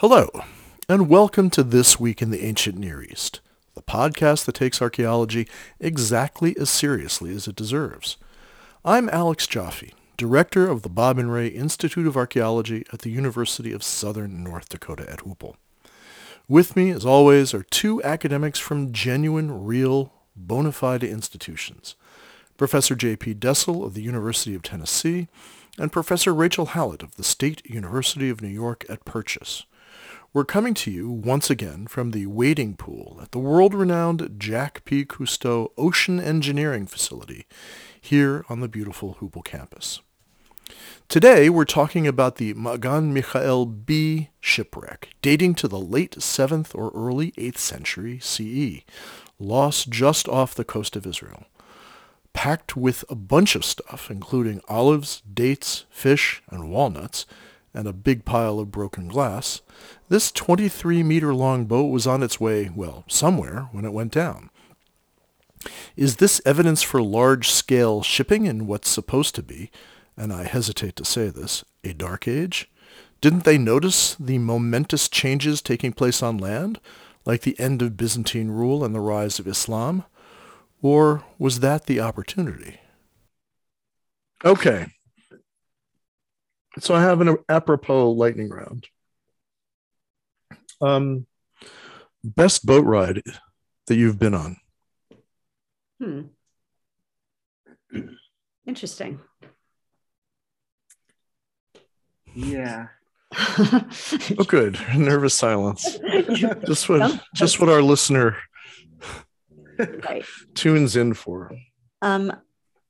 Hello, and welcome to This Week in the Ancient Near East, the podcast that takes archaeology exactly as seriously as it deserves. I'm Alex Joffe, director of the Bob and Ray Institute of Archaeology at the University of Southern North Dakota at Hoople. With me, as always, are two academics from genuine, real, bona fide institutions, Professor J.P. Dessel of the University of Tennessee and Professor Rachel Hallote of the State University of New York at Purchase. We're coming to you once again from the wading pool at the world-renowned Jack P. Cousteau Ocean Engineering Facility here on the beautiful Hoople campus. Today we're talking about the Ma'agan Michael B shipwreck dating to the late 7th or early 8th century CE, lost just off the coast of Israel. Packed with a bunch of stuff, including olives, dates, fish, and walnuts, and a big pile of broken glass, this 23 meter long boat was on its way, well, somewhere when it went down. Is this evidence for large-scale shipping in what's supposed to be, and I hesitate to say this, a dark age? Didn't they notice the momentous changes taking place on land, like the end of Byzantine rule and the rise of Islam? Or was that the opportunity? Okay, so I have an apropos lightning round. Um, best boat ride that you've been on? Hmm. Interesting. Yeah. oh, good. Nervous silence. just what just what our listener right. tunes in for. Um.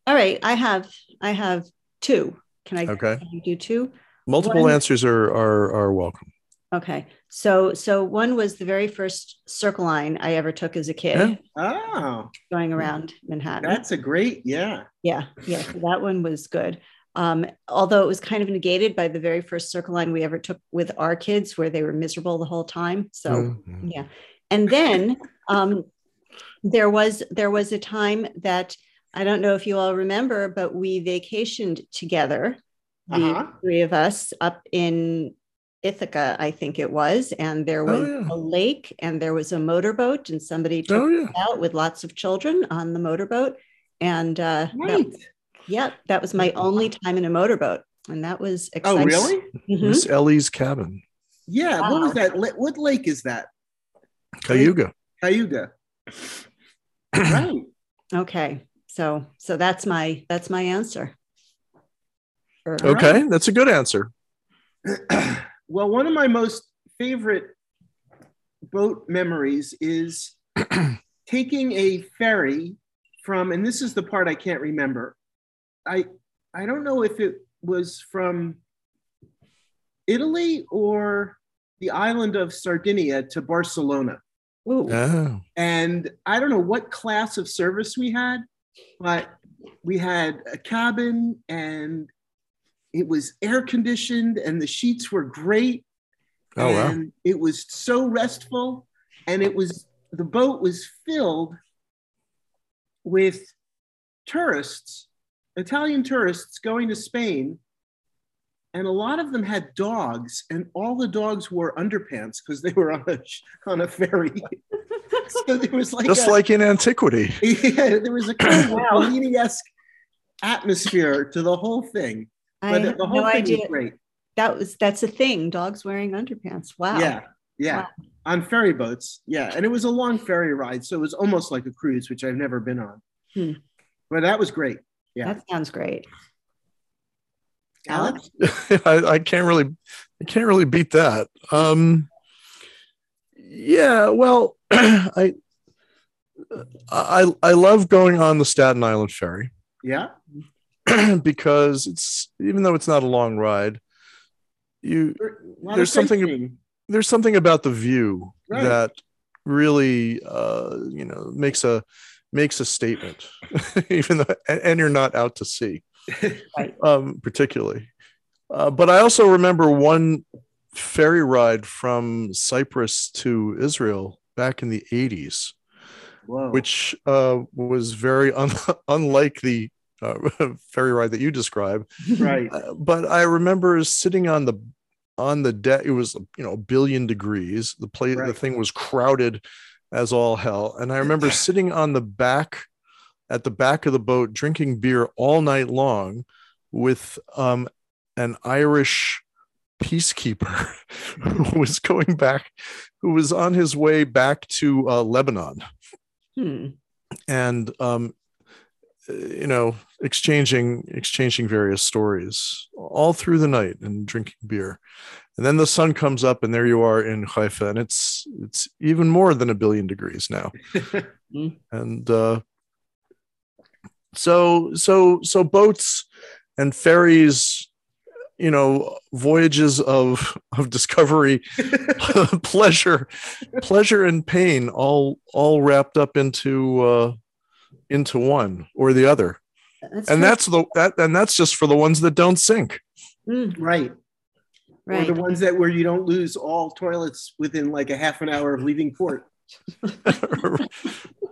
All right. I have I have two. Can I, okay. can you do two? Multiple one, answers are, are are welcome. Okay. So so one was the very first circle line I ever took as a kid. Yeah. Oh. Going around Manhattan. That's a great, yeah. Yeah. Yeah. So that one was good. Um, although it was kind of negated by the very first circle line we ever took with our kids where they were miserable the whole time. So mm-hmm. yeah. And then um, there was there was a time that I don't know if you all remember, but we vacationed together, the uh-huh. three of us up in Ithaca, I think it was, and there oh, was oh, yeah. a lake and there was a motorboat, and somebody took oh, yeah. out with lots of children on the motorboat. And uh, right. that, yeah, that was my only time in a motorboat, and that was oh, exciting. Oh, really? Mm-hmm. Miss Ellie's cabin. Yeah. Wow. What was that? What lake is that? Cayuga. Cayuga. right. Okay. So so that's my that's my answer. Okay, that's a good answer. well, one of my most favorite boat memories is taking a ferry from, and this is the part I can't remember. I I don't know if it was from Italy or the island of Sardinia to Barcelona. Oh. And I don't know what class of service we had, but we had a cabin and it was air conditioned and the sheets were great. Oh, and wow. it was so restful. And it was, the boat was filled with tourists, Italian tourists going to Spain. And a lot of them had dogs, and all the dogs wore underpants because they were on a on a ferry. so there was like just a, like in antiquity. Yeah, there was a kind of wow. esque atmosphere to the whole thing. But I the whole no thing idea. was great. That was that's a thing. Dogs wearing underpants. Wow. Yeah, yeah. Wow. On ferry boats, yeah, and it was a long ferry ride, so it was almost like a cruise, which I've never been on. Hmm. But that was great. Yeah, that sounds great. Alex, I, I can't really, I can't really beat that. Um, yeah, well, I I I love going on the Staten Island ferry. Yeah. because it's even though it's not a long ride, you there's something there's something about the view right. that really uh, you know makes a makes a statement, even though and, and, you're not out to sea, right. um, particularly. Uh, but I also remember one ferry ride from Cyprus to Israel back in the 80s, Whoa. which uh, was very un- unlike the uh, ferry ride that you describe. Right. Uh, but I remember sitting on the on the deck. It was you know a billion degrees. The place right. the thing was crowded as all hell. And I remember sitting on the back at the back of the boat drinking beer all night long with um, an Irish peacekeeper who was going back, who was on his way back to uh, Lebanon. Hmm. And um, you know, exchanging exchanging various stories all through the night and drinking beer and then the sun comes up and there you are in haifa and it's it's even more than a billion degrees now mm. and uh, so so so boats and ferries you know voyages of of discovery pleasure pleasure and pain all all wrapped up into uh into one or the other that's and true. that's the that and that's just for the ones that don't sink mm. right Right. Or the ones that where you don't lose all toilets within like a half an hour of leaving port.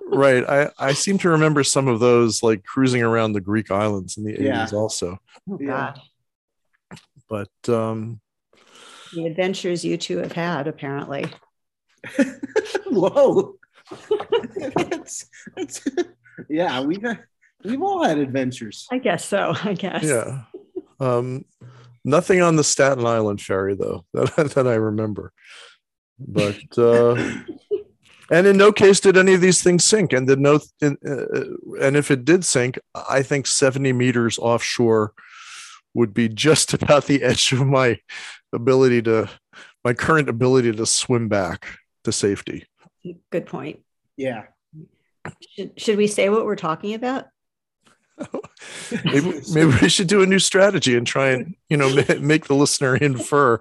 right. I, I seem to remember some of those like cruising around the Greek islands in the yeah. 80s also. Oh, yeah. But um the adventures you two have had, apparently. Whoa. that's, that's, yeah, we've we've all had adventures. I guess so. I guess. Yeah. Um Nothing on the Staten Island ferry though that, that I remember. But uh, and in no case did any of these things sink. And did no in, uh, and if it did sink, I think seventy meters offshore would be just about the edge of my ability to my current ability to swim back to safety. Good point. Yeah. Should, should we say what we're talking about? maybe, maybe we should do a new strategy and try and you know make the listener infer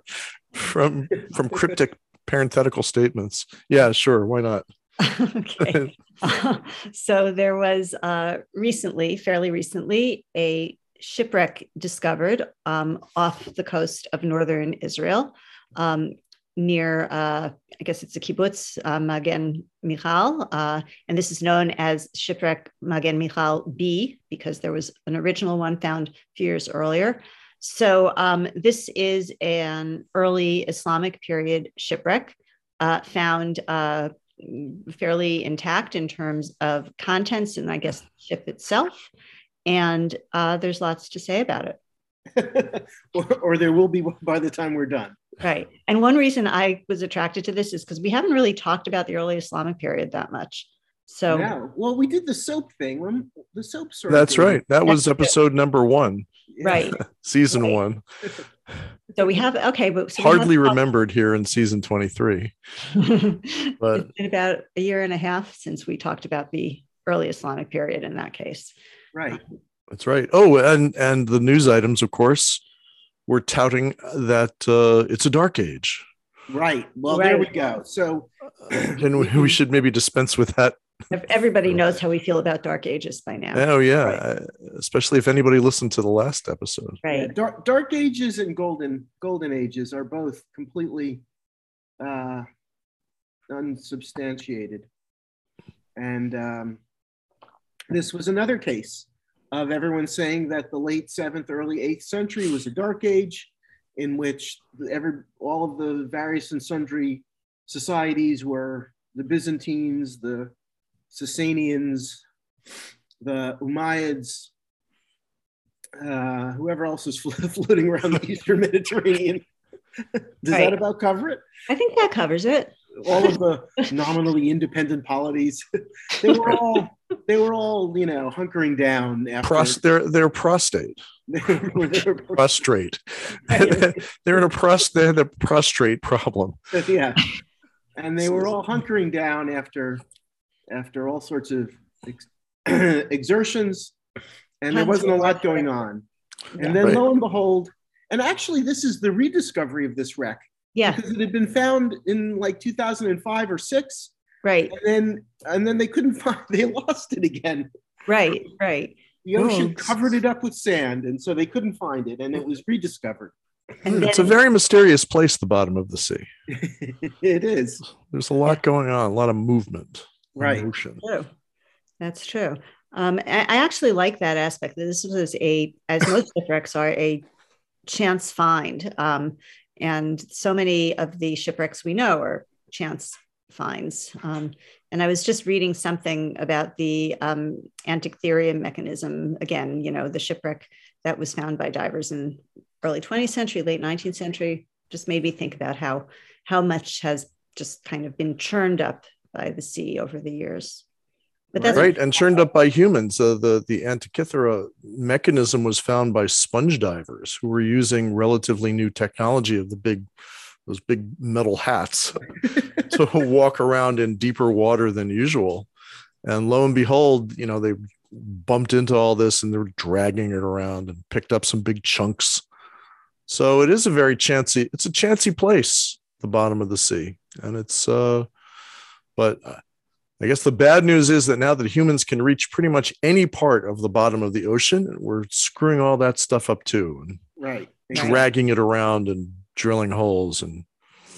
from from cryptic parenthetical statements. Yeah, sure, why not? okay. Uh, so there was uh, recently, fairly recently, a shipwreck discovered um, off the coast of northern Israel. Um, near, uh, I guess it's a kibbutz, uh, Ma'agan Michael, uh, and this is known as shipwreck Ma'agan Michael B because there was an original one found a few years earlier. So um, this is an early Islamic period shipwreck uh, found uh, fairly intact in terms of contents and I guess the ship itself. And uh, there's lots to say about it. or, or there will be by the time we're done. Right. And one reason I was attracted to this is because we haven't really talked about the early Islamic period that much. So yeah, well, we did the soap thing. The soap sort That's right. That was episode number one. Right. season right. one. So we have okay, but so hardly remembered here in season 23. but it's been about a year and a half since we talked about the early Islamic period in that case. Right. That's right. Oh, and and the news items, of course, were touting that uh, it's a dark age. Right. Well, right. there we go. So, and we should maybe dispense with that. Everybody knows how we feel about dark ages by now. Oh yeah, right. Uh, especially if anybody listened to the last episode. Right. Yeah, dark, dark ages and golden golden ages are both completely uh, unsubstantiated, and um, this was another case of everyone saying that the late seventh, early eighth century was a dark age in which every, all of the various and sundry societies were the Byzantines, the Sasanians, the Umayyads, uh, whoever else is floating around the Eastern Mediterranean. Does right. that about cover it? I think that covers it. All of the nominally independent polities, they were all they were all, you know, hunkering down. After... Pros- they're they're prostate. prostrate. they're in a pros. They had a prostrate problem. But yeah, and they were all hunkering down after after all sorts of ex- exertions, and there wasn't a lot going on. And then right. lo and behold, and actually, this is the rediscovery of this wreck. Yeah, because it had been found in like 2005 or six Right. And then and then they couldn't find they lost it again. Right, right. The ocean covered it up with sand, and so they couldn't find it, and it was rediscovered. And it's a very mysterious place, the bottom of the sea. it is There's a lot going on, a lot of movement, and Right. motion. True. That's true. Um, I, I actually like that aspect. This was a, as most shipwrecks are, a chance find. Um, and so many of the shipwrecks we know are chance finds. Um, and I was just reading something about the um, mechanism. Again, you know, the shipwreck that was found by divers in early 20th century, late 19th century, just made me think about how how much has just kind of been churned up by the sea over the years. But that's right and churned up by humans uh, the the antikythera mechanism was found by sponge divers who were using relatively new technology of the big those big metal hats. To walk around in deeper water than usual. And lo and behold you know they bumped into all this and they were dragging it around and picked up some big chunks. So it is a very chancy it's a chancy place the bottom of the sea. And it's uh but uh, I guess the bad news is that now that humans can reach pretty much any part of the bottom of the ocean, we're screwing all that stuff up too and right. dragging it around and drilling holes and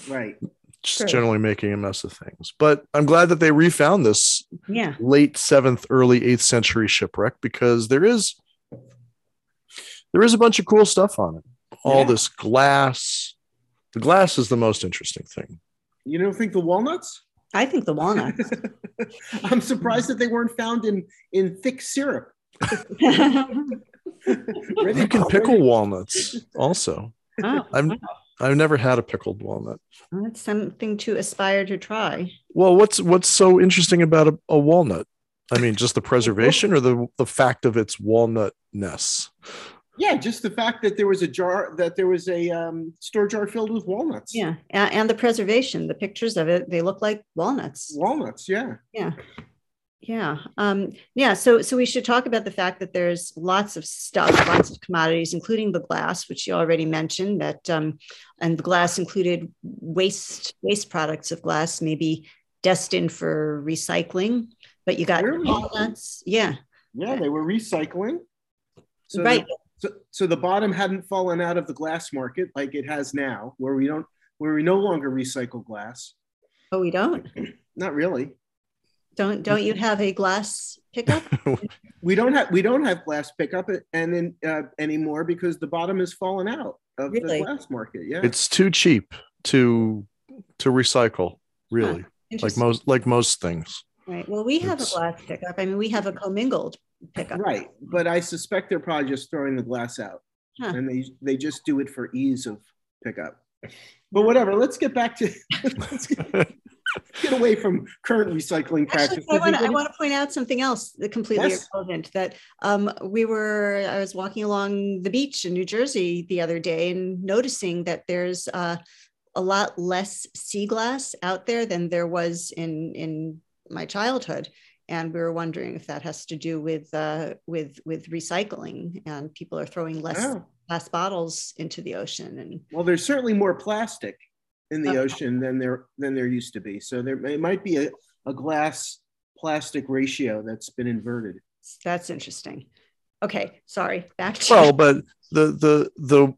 Right. just True. generally making a mess of things. But I'm glad that they refound this yeah, late seventh, early eighth century shipwreck because there is there is a bunch of cool stuff on it. All Yeah. this glass. The glass is the most interesting thing. You don't think the walnuts? I think the walnuts. I'm surprised that they weren't found in in thick syrup. You can pickle walnuts also. oh, I've I've never had a pickled walnut. that's something to aspire to try. Well, what's what's so interesting about a, a walnut? I mean, just the preservation or the the fact of its walnutness. Yeah, just the fact that there was a jar, that there was a um, store jar filled with walnuts. Yeah, and, and the preservation. The pictures of it, they look like walnuts. Walnuts, yeah. Yeah. Yeah. Um, yeah. So so we should talk about the fact that there's lots of stuff, lots of commodities, including the glass, which you already mentioned, that um, and the glass included waste waste products of glass, maybe destined for recycling. But you got Really? walnuts. Yeah. Yeah, they were recycling. So right. The, so, so the bottom hadn't fallen out of the glass market like it has now, where we don't, where we no longer recycle glass. Oh, we don't. Not really. Don't don't you have a glass pickup? We don't have we don't have glass pickup and then uh, anymore because the bottom has fallen out of Really? the glass market. Yeah. It's too cheap to to recycle, really. Like most like most things. Right. Well, we have a glass pickup. I mean, we have a commingled pickup. right, but I suspect they're probably just throwing the glass out, Huh. and they they just do it for ease of pickup. But whatever. Let's get back to let's get, get away from current recycling Actually, practices. I want, to, I want to point out something else that completely Yes. irrelevant. That um, we were, I was walking along the beach in New Jersey the other day and noticing that there's uh, a lot less sea glass out there than there was in in my childhood. And we were wondering if that has to do with uh, with with recycling, and people are throwing less Oh. glass bottles into the ocean. And Well, there's certainly more plastic in the Okay. ocean than there than there used to be. So there it might be a, a glass plastic ratio that's been inverted. that's interesting. Okay, sorry. Back to Well, but the the the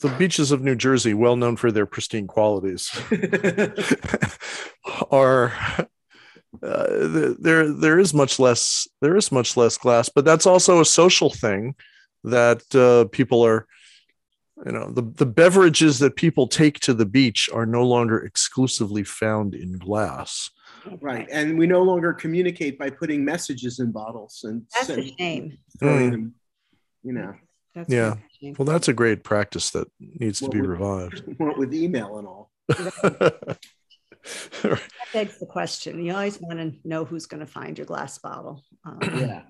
the beaches of New Jersey, well known for their pristine qualities, are uh, there there is much less there is much less glass but that's also a social thing that uh, people are you know the, the beverages that people take to the beach are no longer exclusively found in glass right. And we no longer communicate by putting messages in bottles and That's a shame. throwing Mm. them, you know, That's Yeah. really a shame. well that's a great practice that needs to be we- revived what with email and all. That begs the question. You always want to know who's going to find your glass bottle. Um, Yeah.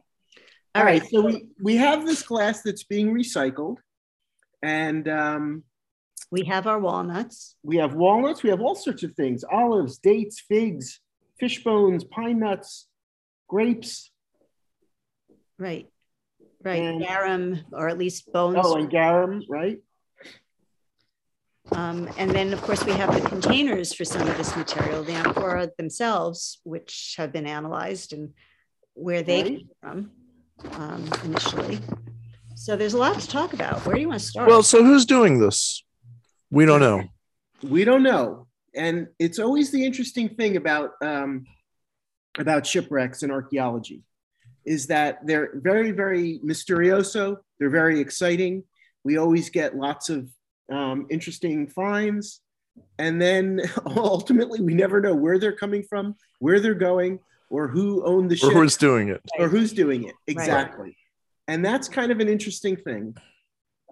all right. So we, we have this glass that's being recycled. And um, We have our walnuts. we have walnuts, we have all sorts of things olives, dates, figs, fish bones, pine nuts, grapes. Right. Right. And- Garum, or at least bones. Oh, and garum, right? Um, and then, of course, we have the containers for some of this material, the amphora themselves, which have been analyzed and where they right. came from um, initially. So there's a lot to talk about. Where do you want to start? Well, so who's doing this? We don't know. We don't know, and it's always the interesting thing about um, about shipwrecks and archaeology is that they're very, very mysterioso. They're very exciting. We always get lots of um, interesting finds, and then ultimately we never know where they're coming from, where they're going, or who owned the ship, or who's doing it, or who's doing it exactly. Right. And that's kind of an interesting thing.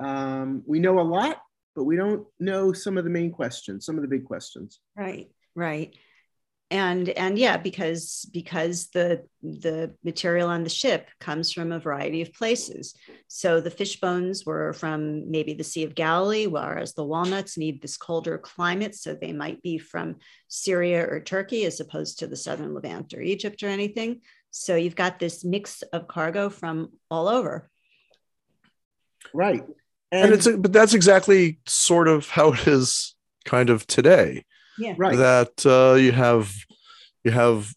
Um, we know a lot, but we don't know some of the main questions, some of the big questions. Right, right and and yeah because because the the material on the ship comes from a variety of places so the fish bones were from maybe the sea of galilee whereas the walnuts need this colder climate so they might be from syria or turkey as opposed to the southern levant or egypt or anything so you've got this mix of cargo from all over right and, and it's a, but that's exactly sort of how it is kind of today yeah. Right. That uh, you have you have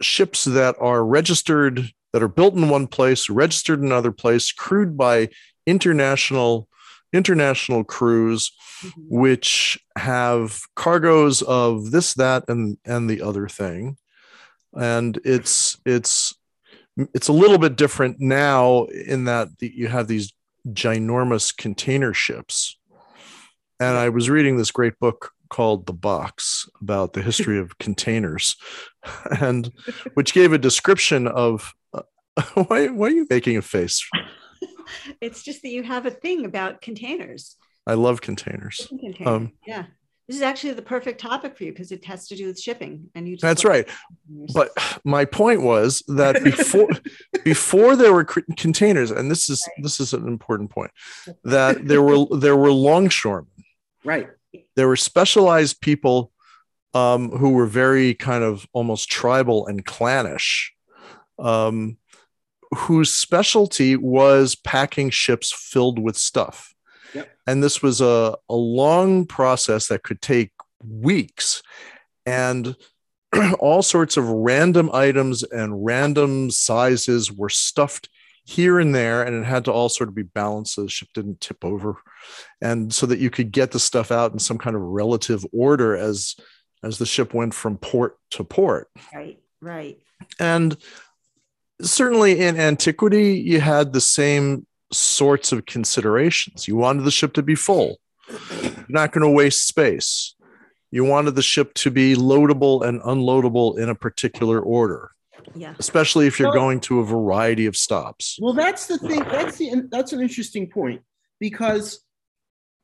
ships that are registered that are built in one place, registered in another place, crewed by international international crews, mm-hmm. which have cargoes of this, that, and and the other thing, and it's it's it's a little bit different now in that you have these ginormous container ships. And I was reading this great book called The Box about the history of containers, and which gave a description of uh, why, why are you making a face? it's just that you have a thing about containers. I love containers. Um, yeah. This is actually the perfect topic for you because it has to do with shipping and you That's right. But my point was that before before there were containers and this is right. this is an important point that there were there were longshoremen. Right there were specialized people um, who were very kind of almost tribal and clannish, um, whose specialty was packing ships filled with stuff. Yep. And this was a, a long process that could take weeks. And all sorts of random items and random sizes were stuffed here and there, and it had to all sort of be balanced so the ship didn't tip over, and so that you could get the stuff out in some kind of relative order as as the ship went from port to port. Right, right. And certainly in antiquity, you had the same sorts of considerations. You wanted the ship to be full. You're not going to waste space. You wanted the ship to be loadable and unloadable in a particular order yeah especially if you're so, going to a variety of stops well that's the thing that's the that's an interesting point because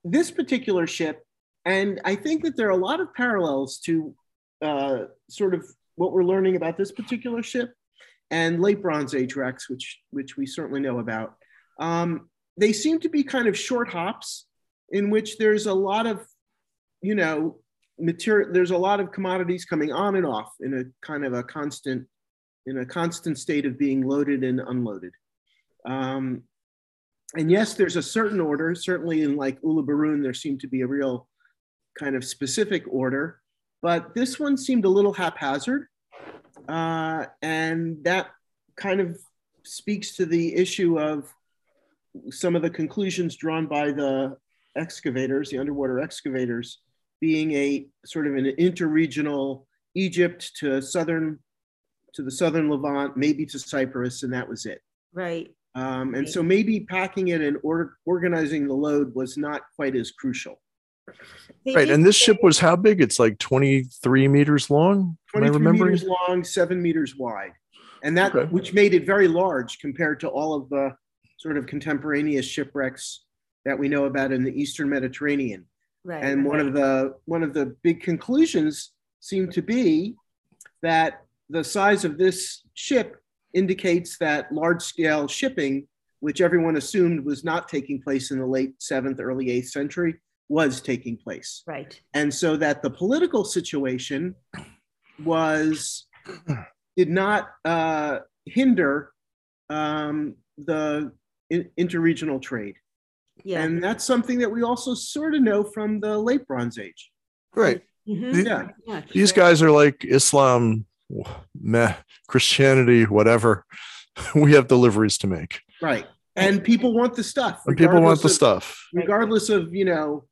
this particular ship and i think that there are a lot of parallels to uh, sort of what we're learning about this particular ship and late bronze age wrecks which which we certainly know about um, they seem to be kind of short hops in which there's a lot of you know material there's a lot of commodities coming on and off in a kind of a constant in a constant state of being loaded and unloaded. Um, and yes, there's a certain order. Certainly in like Uluburun, there seemed to be a real kind of specific order, but this one seemed a little haphazard. Uh, and that kind of speaks to the issue of some of the conclusions drawn by the excavators, the underwater excavators, being a sort of an interregional Egypt to southern to the southern Levant, maybe to Cyprus, and that was it. Right. Um, and right. so maybe packing it and or, organizing the load was not quite as crucial. They right, and this ship was how big? It's like 23 meters long. 23 meters long, seven meters wide, and that okay. which made it very large compared to all of the sort of contemporaneous shipwrecks that we know about in the Eastern Mediterranean. Right. And one of the one of the big conclusions seemed to be that the size of this ship indicates that large scale shipping, which everyone assumed was not taking place in the late seventh, early eighth century, was taking place. Right. And so that the political situation was, did not uh, hinder um, the in- interregional trade. Yeah. And that's something that we also sort of know from the late Bronze Age. Right. Mm-hmm. yeah. yeah. These guys are like Islam, meh, Christianity, whatever. we have deliveries to make. Right. And people want the stuff. And people want the of, stuff. Regardless of, you know,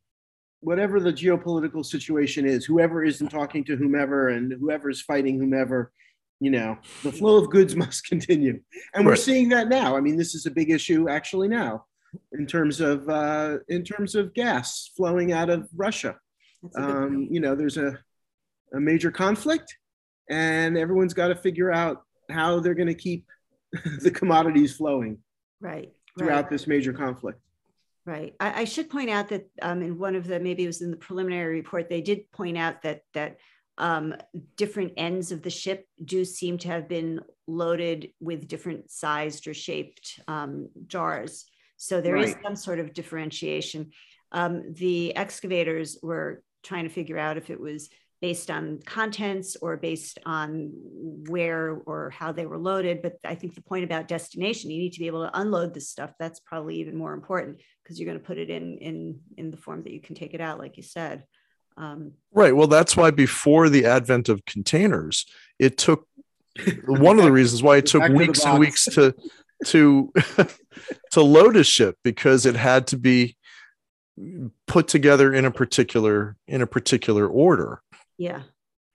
whatever the geopolitical situation is, whoever isn't talking to whomever and whoever is fighting whomever, you know, the flow of goods must continue. And we're seeing that now. I mean, this is a big issue actually now in terms of uh, in terms of gas flowing out of Russia. Um, you know, there's a, a major conflict and everyone's got to figure out how they're going to keep the commodities flowing right throughout right. this major conflict. Right. I, I should point out that um, in one of the maybe it was in the preliminary report they did point out that that um, different ends of the ship do seem to have been loaded with different sized or shaped um, jars. So there right. is some sort of differentiation. Um, the excavators were trying to figure out if it was based on contents or based on where or how they were loaded. But I think the point about destination, you need to be able to unload this stuff. That's probably even more important because you're going to put it in in in the form that you can take it out, like you said. Um, right. Well, that's why before the advent of containers, it took one of the reasons why it took weeks and weeks to to to load a ship because it had to be put together in a particular in a particular order yeah.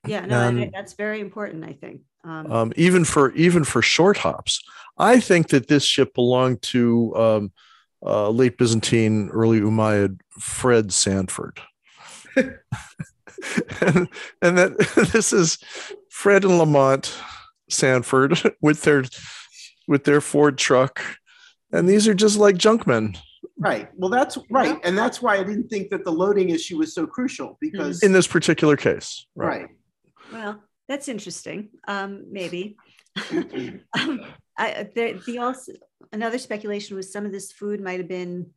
Yeah. No, and, that's very important, I think. Um, um, even for even for short hops, I think that this ship belonged to um, uh, late Byzantine, early Umayyad Fred Sanford. And, and that this is Fred and Lamont Sanford with their with their Ford truck, and these are just like junkmen. Right. Well, that's right, and that's why I didn't think that the loading issue was so crucial because in this particular case, right. right. Well, that's interesting. Um, maybe. um, I, there, the also another speculation was some of this food might have been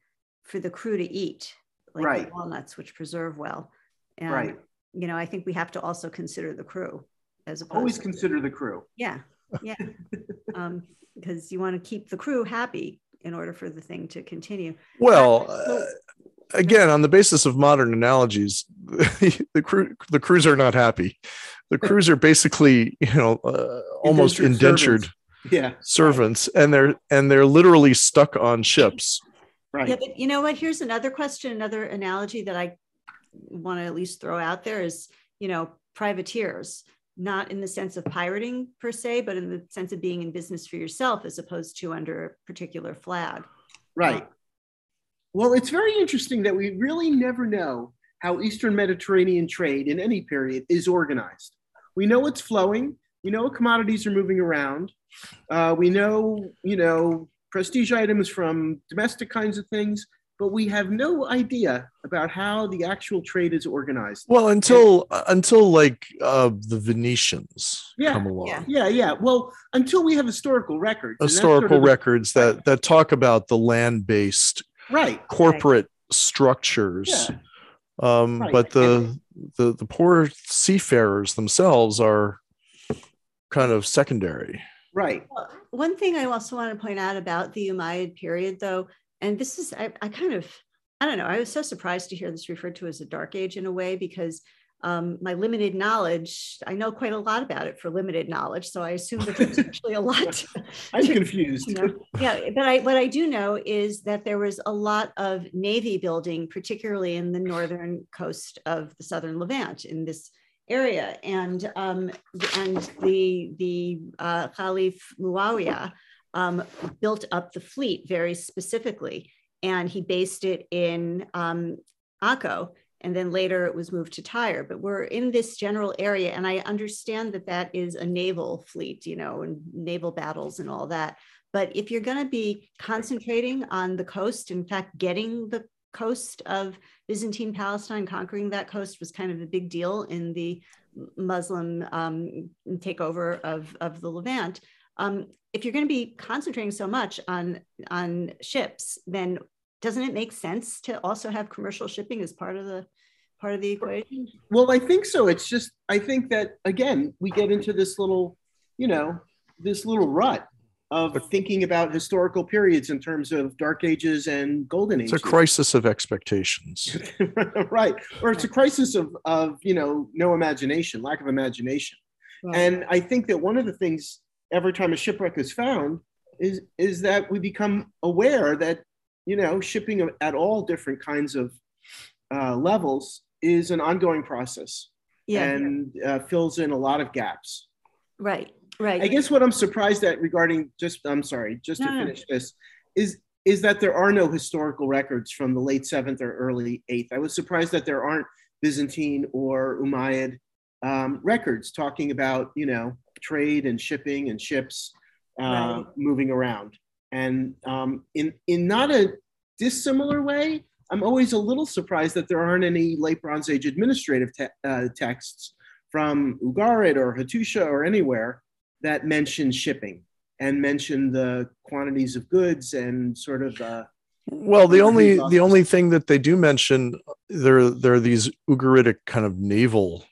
for the crew to eat, like right. walnuts, which preserve well. And, right. You know, I think we have to also consider the crew as opposed. Always to, consider the crew. Yeah, yeah, um, because you want to keep the crew happy in order for the thing to continue. Well, uh, again, on the basis of modern analogies, the crew the crews are not happy. The crews are basically, you know, uh, almost indentured, servants. yeah servants, and they're and they're literally stuck on ships. Right. Yeah, but you know what? Here's another question, another analogy that I want to at least throw out there is, you know, privateers not in the sense of pirating per se, but in the sense of being in business for yourself as opposed to under a particular flag. Right. Well, it's very interesting that we really never know how Eastern Mediterranean trade in any period is organized. We know it's flowing. We know commodities are moving around. Uh, we know, you know, prestige items from domestic kinds of things but we have no idea about how the actual trade is organized. Well, until and, until like uh, the Venetians yeah, come along. Yeah. yeah, yeah. Well, until we have historical records. Historical sort of records the, that that talk about the land-based right corporate right. structures. Yeah. Um, right. but the, the the poor seafarers themselves are kind of secondary. Right. Well, one thing I also want to point out about the Umayyad period, though, and this is I, I kind of I don't know. I was so surprised to hear this referred to as a dark age in a way because um, my limited knowledge, I know quite a lot about it for limited knowledge. So I assume that there's actually a lot. I'm confused. You know, yeah, but I, what I do know is that there was a lot of navy building, particularly in the northern coast of the southern Levant in this area, and um, and the the uh, Caliph Muawiyah um, built up the fleet very specifically. And he based it in um, Akko. And then later it was moved to Tyre. But we're in this general area. And I understand that that is a naval fleet, you know, and naval battles and all that. But if you're going to be concentrating on the coast, in fact, getting the coast of Byzantine Palestine, conquering that coast was kind of a big deal in the Muslim um, takeover of, of the Levant. Um, if you're going to be concentrating so much on on ships, then doesn't it make sense to also have commercial shipping as part of the part of the equation? Well, I think so. It's just I think that again we get into this little, you know, this little rut of thinking about historical periods in terms of dark ages and golden ages. It's a crisis of expectations. right. Or it's a crisis of, of, you know, no imagination, lack of imagination. Right. And I think that one of the things every time a shipwreck is found is, is that we become aware that, you know, shipping at all different kinds of uh, levels is an ongoing process yeah, and uh, fills in a lot of gaps. Right. Right. I guess what I'm surprised at regarding just I'm sorry, just no, to finish no. this is is that there are no historical records from the late seventh or early eighth. I was surprised that there aren't Byzantine or Umayyad um, records talking about you know trade and shipping and ships uh, right. moving around. And um, in in not a dissimilar way, I'm always a little surprised that there aren't any late Bronze Age administrative te- uh, texts from Ugarit or Hattusha or anywhere that mention shipping and mention the quantities of goods and sort of uh, well the only the only thing that they do mention there there are these ugaritic kind of naval.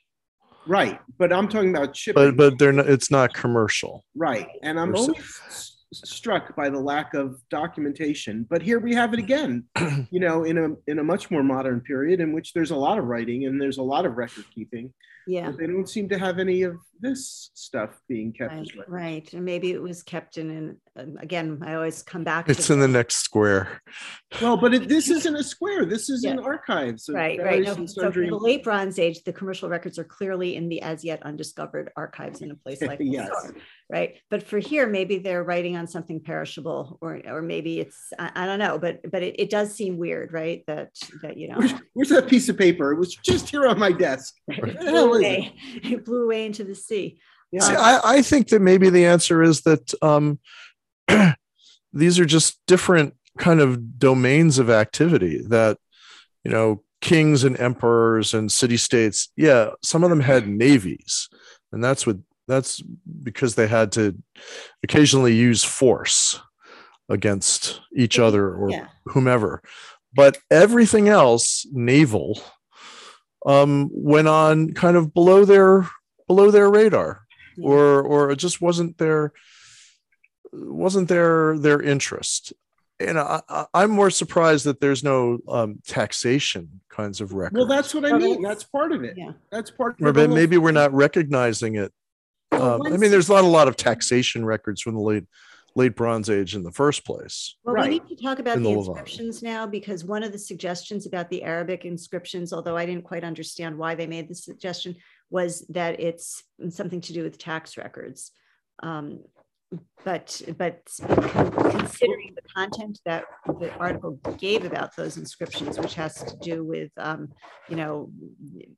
Right but i'm talking about shipping. but but they're not it's not commercial. Right and i'm always struck by the lack of documentation but here we have it again you know in a in a much more modern period in which there's a lot of writing and there's a lot of record keeping yeah they don't seem to have any of this stuff being kept right, right. and maybe it was kept in an um, again i always come back it's in the next square well but it, this isn't a square this is yeah. in archives right right no, so for the late bronze age the commercial records are clearly in the as yet undiscovered archives in a place like yes. Right but for here maybe they're writing on something perishable or or maybe it's i, I don't know but but it, it does seem weird right that that you know where's, where's that piece of paper it was just here on my desk It blew away. it blew away into the sea. Yeah. See, I, I think that maybe the answer is that um, these are just different kind of domains of activity that, you know, kings and emperors and city states, yeah, some of them had navies. And that's what that's because they had to occasionally use force against each other or yeah. whomever. But everything else, naval, um, went on kind of below their below their radar, yeah. or or it just wasn't their wasn't their their interest. And I, am more surprised that there's no um, taxation kinds of records. Well, that's what I mean. That's part of it. Yeah, that's part. Of it. Maybe we're not recognizing it. Um, I mean, there's not a lot of taxation records from the late late Bronze Age in the first place. Well, right. we need to talk about the, the inscriptions now because one of the suggestions about the Arabic inscriptions, although I didn't quite understand why they made the suggestion, was that it's something to do with tax records. Um, but but considering the content that the article gave about those inscriptions, which has to do with um, you know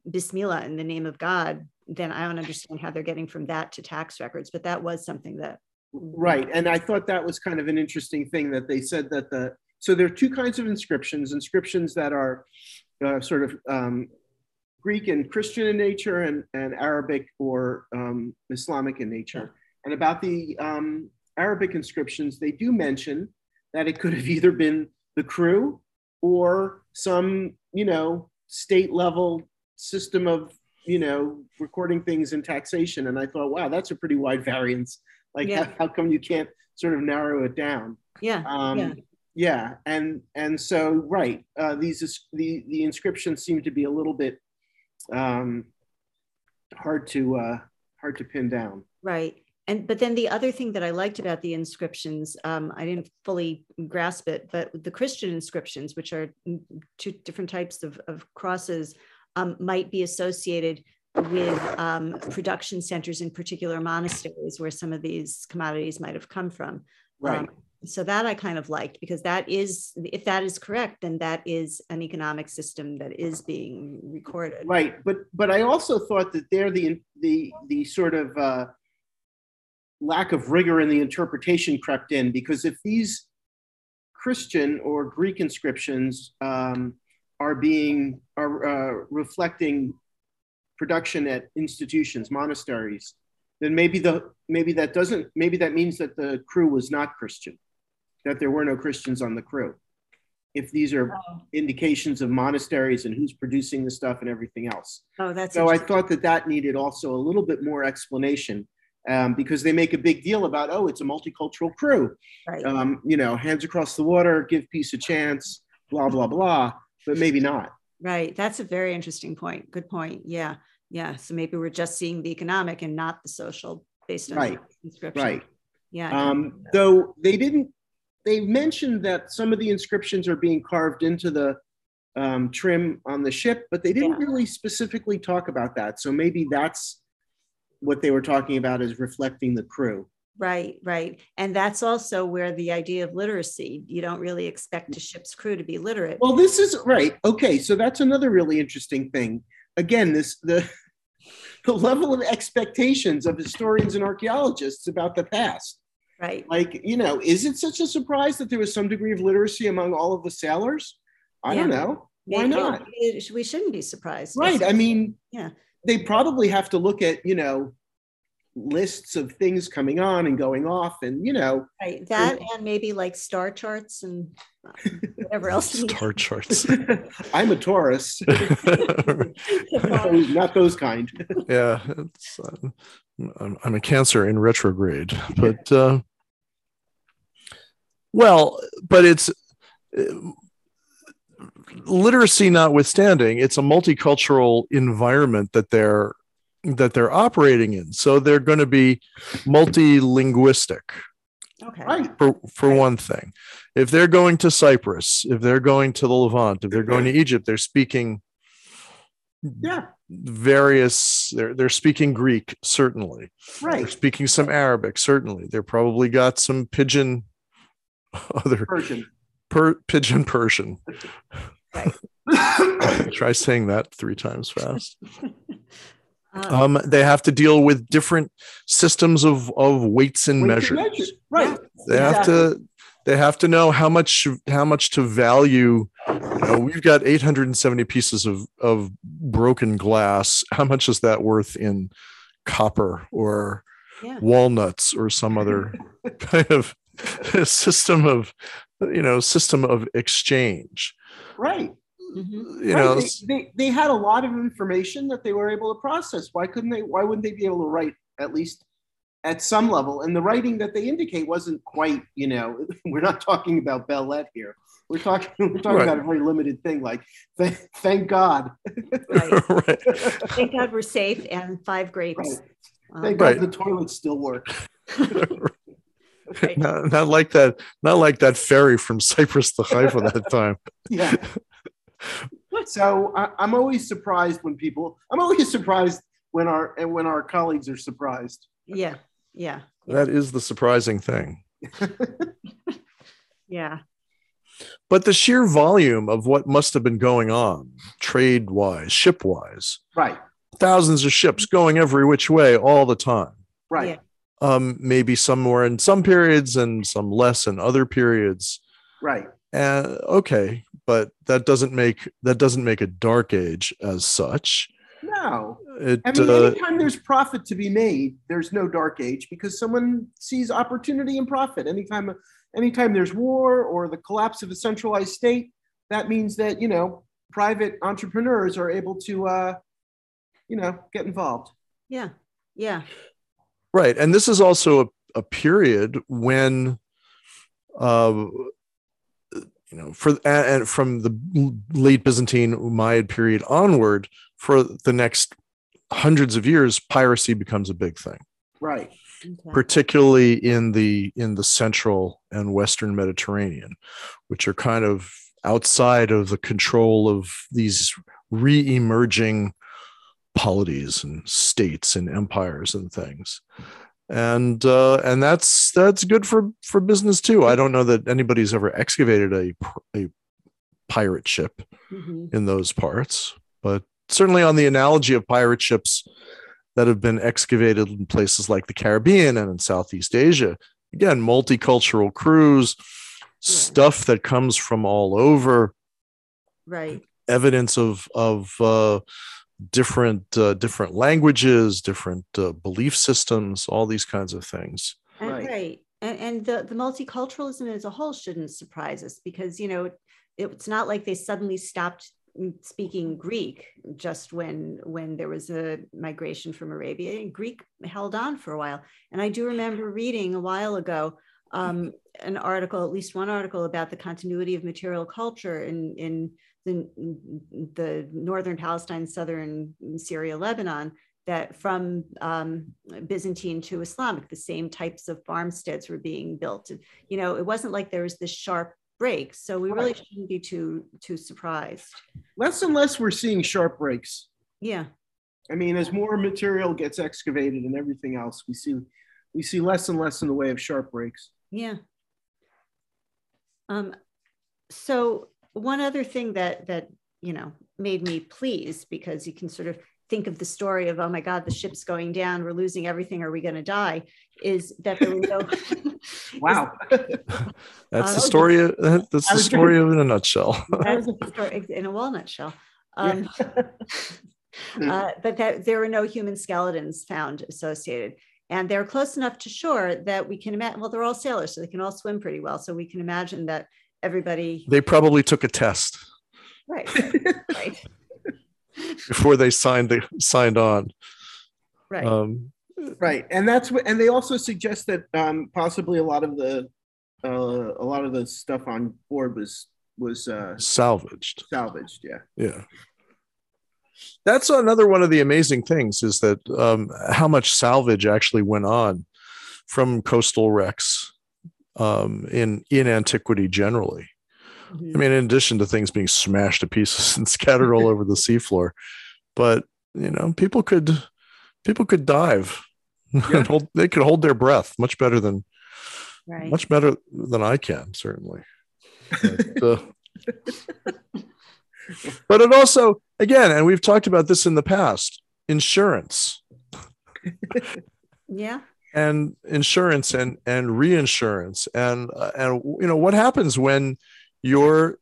Bismillah in the name of God, then I don't understand how they're getting from that to tax records. But that was something that Right. And I thought that was kind of an interesting thing that they said that the, so there are two kinds of inscriptions inscriptions that are uh, sort of um, Greek and Christian in nature and, and Arabic or um, Islamic in nature. And about the um, Arabic inscriptions, they do mention that it could have either been the crew or some, you know, state level system of, you know, recording things in taxation. And I thought, wow, that's a pretty wide variance like, yeah. how, how, come you can't sort of narrow it down? Yeah. Um, yeah. Yeah, and and so right, uh, these the the inscriptions seem to be a little bit um, hard to uh, hard to pin down. Right, and but then the other thing that I liked about the inscriptions, um, I didn't fully grasp it, but the Christian inscriptions, which are two different types of, of crosses, um, might be associated with um, production centers in particular monasteries where some of these commodities might have come from. Right. Um, so that I kind of liked because that is, if that is correct, then that is an economic system that is being recorded. Right, but but I also thought that there the the the sort of uh, lack of rigor in the interpretation crept in because if these Christian or Greek inscriptions um, are being are uh, reflecting production at institutions, monasteries, then maybe the maybe that doesn't maybe that means that the crew was not Christian, that there were no Christians on the crew. If these are oh. indications of monasteries and who's producing the stuff and everything else. Oh, that's so. I thought that that needed also a little bit more explanation um, because they make a big deal about, oh, it's a multicultural crew. Right. Um, you know, hands across the water, give peace a chance, blah, blah, blah, but maybe not. Right. That's a very interesting point. Good point. Yeah. Yeah. So maybe we're just seeing the economic and not the social based on right. inscription. Right. Yeah. Um, though they didn't, they mentioned that some of the inscriptions are being carved into the um, trim on the ship, but they didn't Yeah. really specifically talk about that. So maybe that's what they were talking about is reflecting the crew. Right, right. And that's also where the idea of literacy, you don't really expect a mm. ship's crew to be literate. Well, this is right. Okay, so that's another really interesting thing. Again, this the the level of expectations of historians and archaeologists about the past. right. Like, you know, is it such a surprise that there was some degree of literacy among all of the sailors? I don't know. Why Maybe not? it- We shouldn't be surprised. Right. I mean, Yeah. they probably have to look at, you know, lists of things coming on and going off and, you know, Right. That and maybe like star charts and uh, whatever else. Star charts. I'm a Taurus, not those kind. yeah, it's, uh, I'm, I'm a Cancer in retrograde, but uh, well, but it's uh, literacy notwithstanding, it's a multicultural environment that they're that they're operating in. So they're going to be multilinguistic Okay. Right. for for one thing. If they're going to Cyprus, if they're going to the Levant, if they're going to Egypt, they're speaking Yeah. various they're they're speaking Greek certainly. right They're Right. speaking some Arabic certainly. They're probably got some pidgin other Persian. per, pidgin Persian. Right. Try saying that three times fast. Uh, Um, they have to deal with different systems of of weights and Weights and measures. measures. Right. They have to they have to know how much how much to value. You know, we've got 870 pieces of of broken glass. How much is that worth in copper or yeah. walnuts or some other kind of system of you know system of exchange? Right. Mhm. You Right, know, they, they, they had a lot of information that they were able to process. Why couldn't they? Why wouldn't they be able to write at least at some level? And the writing that they indicate wasn't quite. You know, we're not talking about belles-lettres here. We're talking. We're talking Right. about a very limited thing. Like, th- thank God. Right. right. Thank God we're safe and five grapes. Right. Um, Thank Right. God the toilets still work. right. not, not like that not like that ferry from cyprus to haifa that time Yeah. so I, I'm always surprised when people. I'm always surprised when our and when our colleagues are surprised. Yeah. Yeah. that is the surprising thing Yeah. but the sheer volume of what must have been going on trade wise ship wise Right. thousands of ships going every which way all the time Right. Yeah. um maybe some more in some periods and some less in other periods Right. and okay but that doesn't make that doesn't make a dark age as such No. it I mean, uh, anytime there's profit to be made, there's no dark age because someone sees opportunity and profit. Anytime, anytime there's war or the collapse of a centralized state, that means that you know private entrepreneurs are able to, uh, you know, get involved. Yeah. Yeah. Right. And this is also a, a period when, uh, you know, for and and from the late Byzantine Umayyad period onward, for the next hundreds of years, piracy becomes a big thing, Right. Okay. particularly in the in the central and western Mediterranean, which are kind of outside of the control of these re-emerging polities and states and empires and things and uh, and that's that's good for for business too i don't know that anybody's ever excavated a a pirate ship Mhm. in those parts but certainly on the analogy of pirate ships that have been excavated in places like the caribbean and in southeast asia again multicultural crews stuff that comes from all over Right. evidence of of uh, different uh, different languages, different uh, belief systems, all these kinds of things. And, Right. right. And, and the, the multiculturalism as a whole shouldn't surprise us because, you know, it, it's not like they suddenly stopped speaking Greek just when when there was a migration from Arabia. And Greek held on for a while, and I do remember reading a while ago um, an article, at least one article about the continuity of material culture in in the, the northern Palestine, southern Syria, Lebanon. That from um, Byzantine to Islamic, the same types of farmsteads were being built. You know, it wasn't like there was this sharp breaks. So we really shouldn't be too too surprised. Less and less we're seeing sharp breaks. Yeah. I mean, as more material gets excavated and everything else, we see we see less and less in the way of sharp breaks. Yeah. Um, so one other thing that that you know made me pleased because you can sort of think of the story of oh my god the ship's going down we're losing everything are we going to die is that there were no wow. That's the story of, that's the story of in a nutshell. That's the story in a walnut shell um, uh, but that there were no human skeletons found associated and they're close enough to shore that we can imagine well they're all sailors so they can all swim pretty well so we can imagine that everybody they probably took a test right right before they signed the, signed on. Right. Um, right, and that's what, and they also suggest that um, possibly a lot of the uh, a lot of the stuff on board was was uh, salvaged. Salvaged, yeah. Yeah. That's another one of the amazing things is that um, how much salvage actually went on from coastal wrecks um, in in antiquity generally. Mm-hmm. I mean, in addition to things being smashed to pieces and scattered all over the seafloor, but you know, people could people could dive. Yeah. hold, they could hold their breath much better than right. much better than I can, certainly. But, uh, but it also, again, and we've talked about this in the past, insurance. yeah and insurance and and reinsurance. And uh, and you know what happens when your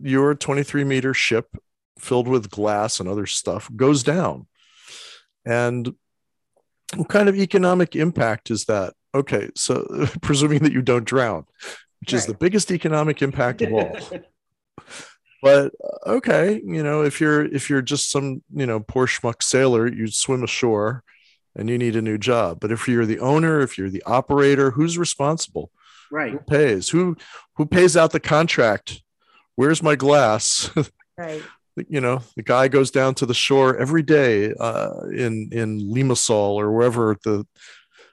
your 23 meter ship filled with glass and other stuff goes down? And what kind of economic impact is that? Okay so presuming that you don't drown which right. is the biggest economic impact of all. But uh, okay you know if you're if you're just some you know poor schmuck sailor you swim ashore and you need a new job. But if you're the owner if you're the operator who's responsible? Right. Who pays? Who who pays out the contract? Where's my glass? Right. You know the guy goes down to the shore every day uh, in in limassol or wherever the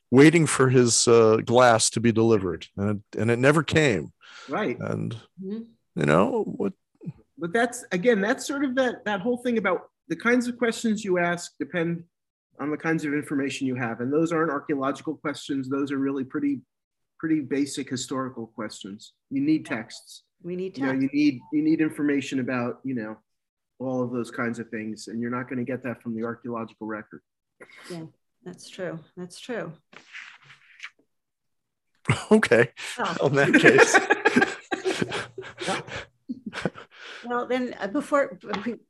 waiting for his uh, glass to be delivered. And it, and it never came. Right. And mm-hmm. you know what? But that's again that's sort of that that whole thing about the kinds of questions you ask depend on the kinds of information you have and those aren't archaeological questions those are really pretty pretty basic historical questions. You need texts. We need texts. You, know, you need you need information about you know all of those kinds of things, and you're not going to get that from the archaeological record. Yeah, that's true. That's true. Okay. Oh. In that case. well, then uh, before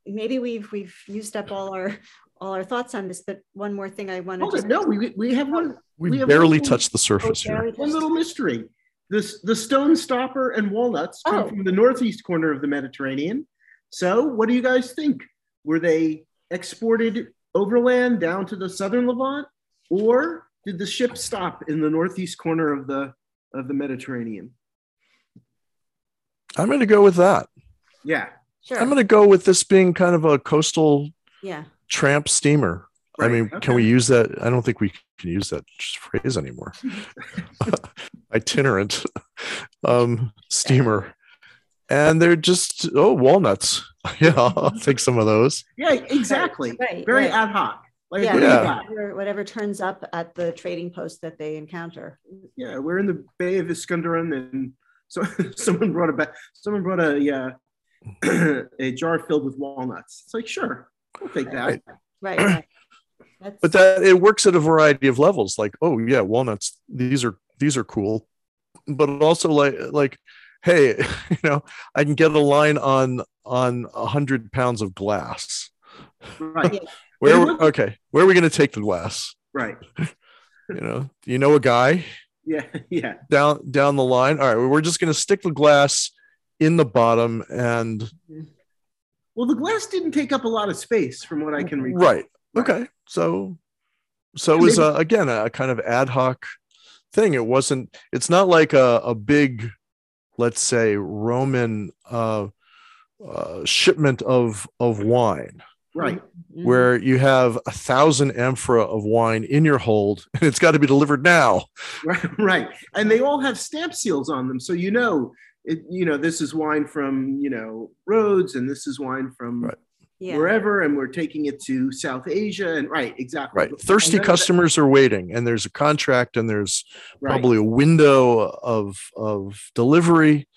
maybe we've we've used up all our all our thoughts on this, but one more thing I wanted to no, we, we have one. We, we oh, barely touched the surface here. One little mystery. This the stone stopper and walnuts come oh. from the northeast corner of the Mediterranean. So, what do you guys think? Were they exported overland down to the southern Levant, or did the ship stop in the northeast corner of the of the Mediterranean? I'm going to go with that. Yeah, sure. I'm going to go with this being kind of a coastal yeah tramp steamer. Right. I mean, okay. can we use that? I don't think we can use that phrase anymore. Itinerant um, steamer. And they're just, oh, walnuts. yeah, I'll take some of those. Yeah, exactly. Right, Very right. ad hoc. Like yeah, yeah. Whatever, whatever, turns up at the trading post that they encounter. Yeah, we're in the Bay of Iskenderun, and so someone brought a back. Someone brought a yeah, a jar filled with walnuts. It's like sure, I'll take that. Right. right, right. but that it works at a variety of levels. Like, oh yeah, walnuts. These are these are cool, but also like like, hey, you know, I can get a line on on a hundred pounds of glass. Right. where mm-hmm. okay, where are we going to take the glass? Right. you know, you know a guy. Yeah, yeah. Down down the line. All right, we're just going to stick the glass in the bottom and. Mm-hmm. Well, the glass didn't take up a lot of space from what I can recall. Right. Okay. So, so it was uh, again a kind of ad hoc thing. It wasn't. It's not like a, a big, let's say, Roman uh, uh, shipment of of wine. Right. Mm-hmm. Where you have a thousand amphora of wine in your hold, and it's got to be delivered now. Right. Right. And they all have stamp seals on them, so you know, it, you know, this is wine from you know Rhodes, and this is wine from Right. yeah. wherever, and we're taking it to South Asia, and right, exactly. Right. Thirsty And then- customers are waiting, and there's a contract, and there's Right. probably a window of of delivery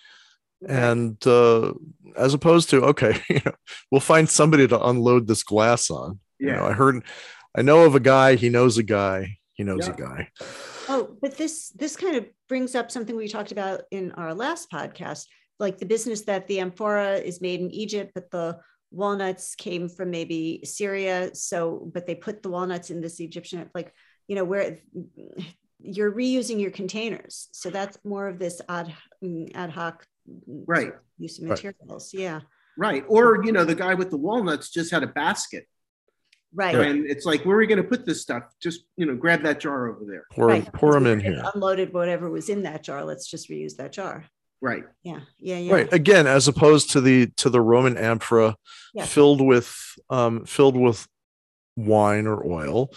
and uh, as opposed to okay you know we'll find somebody to unload this glass on you know Yeah. i heard i know of a guy he knows a guy he knows Yeah. a guy Oh, but this this kind of brings up something we talked about in our last podcast, like the business that the amphora is made in Egypt, but the walnuts came from maybe Syria. So, but they put the walnuts in this Egyptian, like you know, where you're reusing your containers. So that's more of this ad ad hoc Right. use of Right. materials. Yeah, Right. Or you know, the guy with the walnuts just had a basket, right. and it's like, where are we going to put this stuff? Just you know, grab that jar over there. pour, right. pour them in here Unloaded whatever was in that jar. Let's just reuse that jar. Right. Yeah, yeah, yeah. right again as opposed to the to the roman amphora Yeah. filled with um filled with wine or oil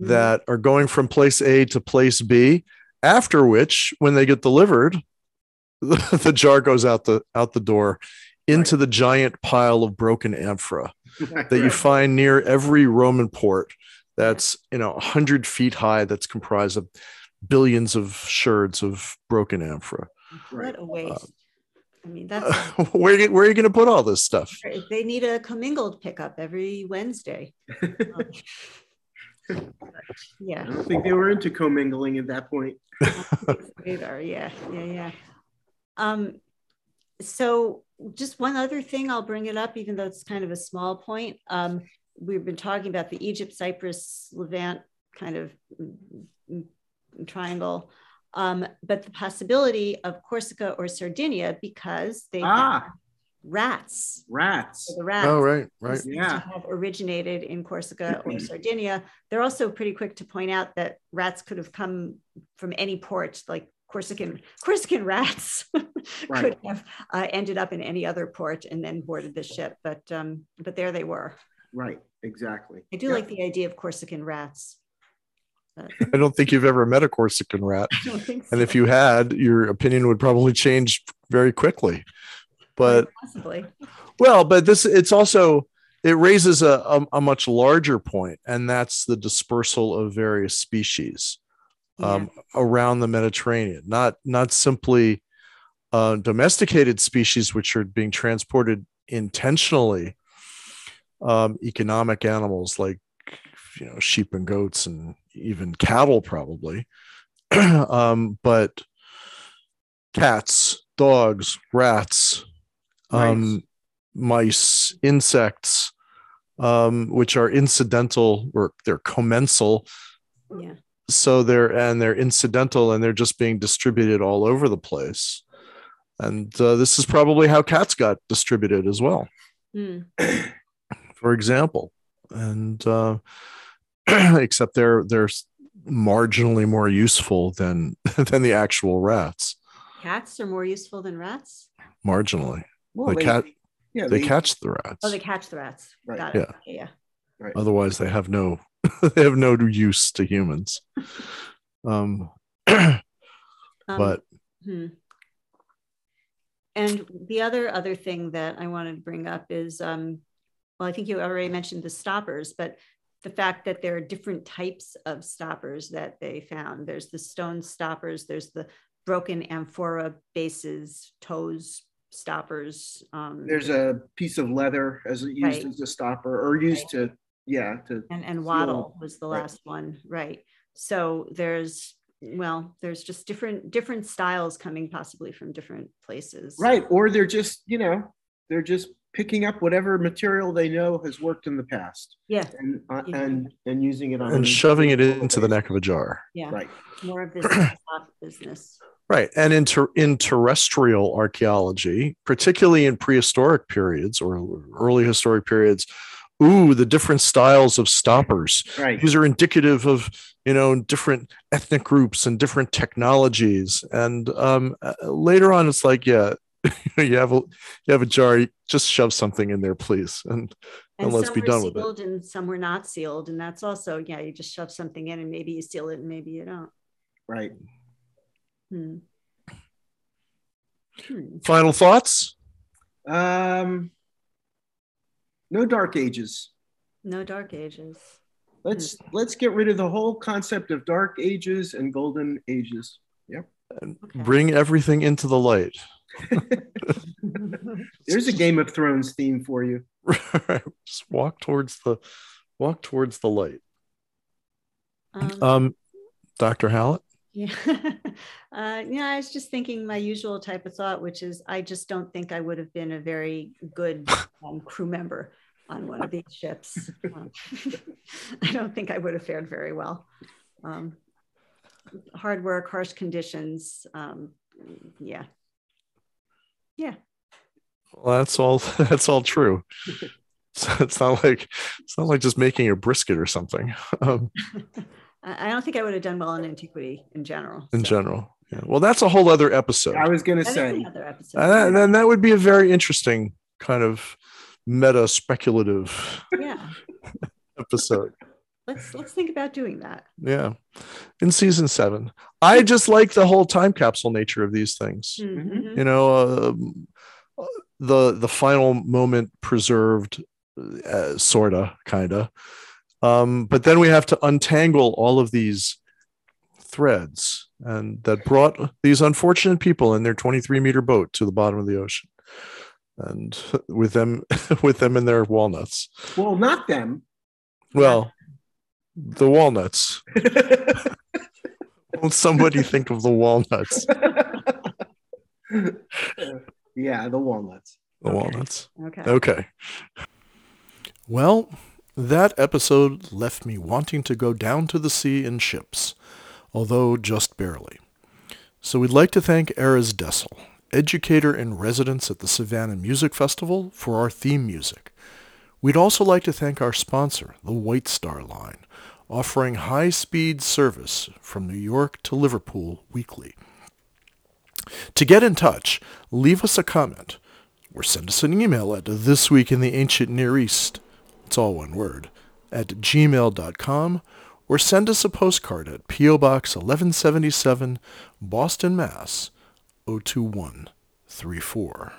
Mhm. that are going from place a to place b after which when they get delivered the, the jar goes out the out the door into the giant pile of broken amphora that you find near every Roman port that's you know 100 feet high that's comprised of billions of sherds of broken amphora. Right. What a waste. I mean, that's where, are you, where are you going to put all this stuff? they need a commingled pickup every Wednesday. Um, but, I don't think they were into commingling at that point. either. Yeah, yeah, yeah. Um, so just one other thing, I'll bring it up, even though it's kind of a small point. Um, we've been talking about the Egypt, Cyprus, Levant kind of triangle. Um, but the possibility of Corsica or Sardinia because they have Ah, rats. rats. The rats Oh, right, right. Yeah. have originated in Corsica or Sardinia. They're also pretty quick to point out that rats could have come from any port, like Corsican Corsican rats Right. could have uh, ended up in any other port and then boarded the ship. But um, but there they were. Right. Exactly. I do Yeah. like the idea of Corsican rats. But I don't think you've ever met a Corsican rat. I don't think And if you had, your opinion would probably change very quickly. But possibly, Well, but this it's also it raises a, a, a much larger point, and that's the dispersal of various species um, around the Mediterranean. Not not simply uh, domesticated species which are being transported intentionally. Um, economic animals like you know sheep and goats and even cattle probably, um, but cats, dogs, rats, um, mice, insects, um, which are incidental or they're commensal. yeah, So they're and they're incidental and they're just being distributed all over the place. And uh, this is probably how cats got distributed as well, Hmm. for example. And uh, except they're they're marginally more useful than than the actual rats. cats are more useful than rats. Marginally, Well, the cat Yeah. they catch the rats. Oh, they catch the rats. Right. Got it. Yeah. Right. otherwise they have no they have no use to humans um Um, but Hmm. And the other other thing that I wanted to bring up is, um, well, I think you already mentioned the stoppers, but the fact that there are different types of stoppers that they found. There's the stone stoppers. There's the broken amphora bases, toes stoppers. Um, There's a piece of leather as used Right. as a stopper or used to, yeah, to and and Seal. waddle was the Right. last one, right? So there's well, there's just different different styles coming possibly from different places. right. Or they're just, you know, they're just picking up whatever material they know has worked in the past Yeah. and uh, Yeah. and and using it on and shoving it into the neck of a jar Yeah. Right. More of this ad business. Right. And in, ter- in terrestrial archaeology, particularly in prehistoric periods or early historic periods, ooh, the different styles of stoppers. Right. These are indicative of, you know, different ethnic groups and different technologies. And um, uh, later on, it's like, yeah, you have a you have a jar, just shove something in there, please, and and, and let's be done with it. And some were not sealed, and that's also yeah, you just shove something in, and maybe you seal it, and maybe you don't. Right. Hmm. Hmm. Final thoughts? Um, no dark ages. No dark ages. Let's hmm. let's get rid of the whole concept of dark ages and golden ages. Yep. And okay. bring everything into the light. There's a Game of Thrones theme for you. Just walk towards the walk towards the light. Um, um Dr. Hallote? Yeah. uh, yeah, I was just thinking my usual type of thought, which is I just don't think I would have been a very good um, crew member on one of these ships. Um, I don't think I would have fared very well. Um, hard work, harsh conditions. Um, yeah. Yeah. Well, that's all. That's all true. So it's not like it's not like just making a brisket or something. I don't think I would have done well in antiquity in general. In so. general, yeah. Well, that's a whole other episode. I was going to say another episode. Uh, then that would be a very interesting kind of meta speculative yeah. episode. Let's let's think about doing that. Yeah, in season seven, I just like the whole time capsule nature of these things. Mm-hmm. You know, uh, the the final moment preserved, uh, sorta, kinda um, but then we have to untangle all of these threads and that brought these unfortunate people in their 23 meter boat to the bottom of the ocean and with them with them in their walnuts. Well not them. Well the walnuts. Won't somebody think of the walnuts? Yeah the walnuts. The okay. walnuts. Okay. Okay. Well that episode left me wanting to go down to the sea in ships, although just barely. So we'd like to thank Erez Dessel, educator in residence at the Savannah Music Festival, for our theme music. We'd also like to thank our sponsor, the White Star Line, offering high-speed service from New York to Liverpool weekly. To get in touch, leave us a comment or send us an email at thisweekintheancientneareast it's all one word, at gmail.com or send us a postcard at P.O. Box 1177, Boston, Mass. 02134.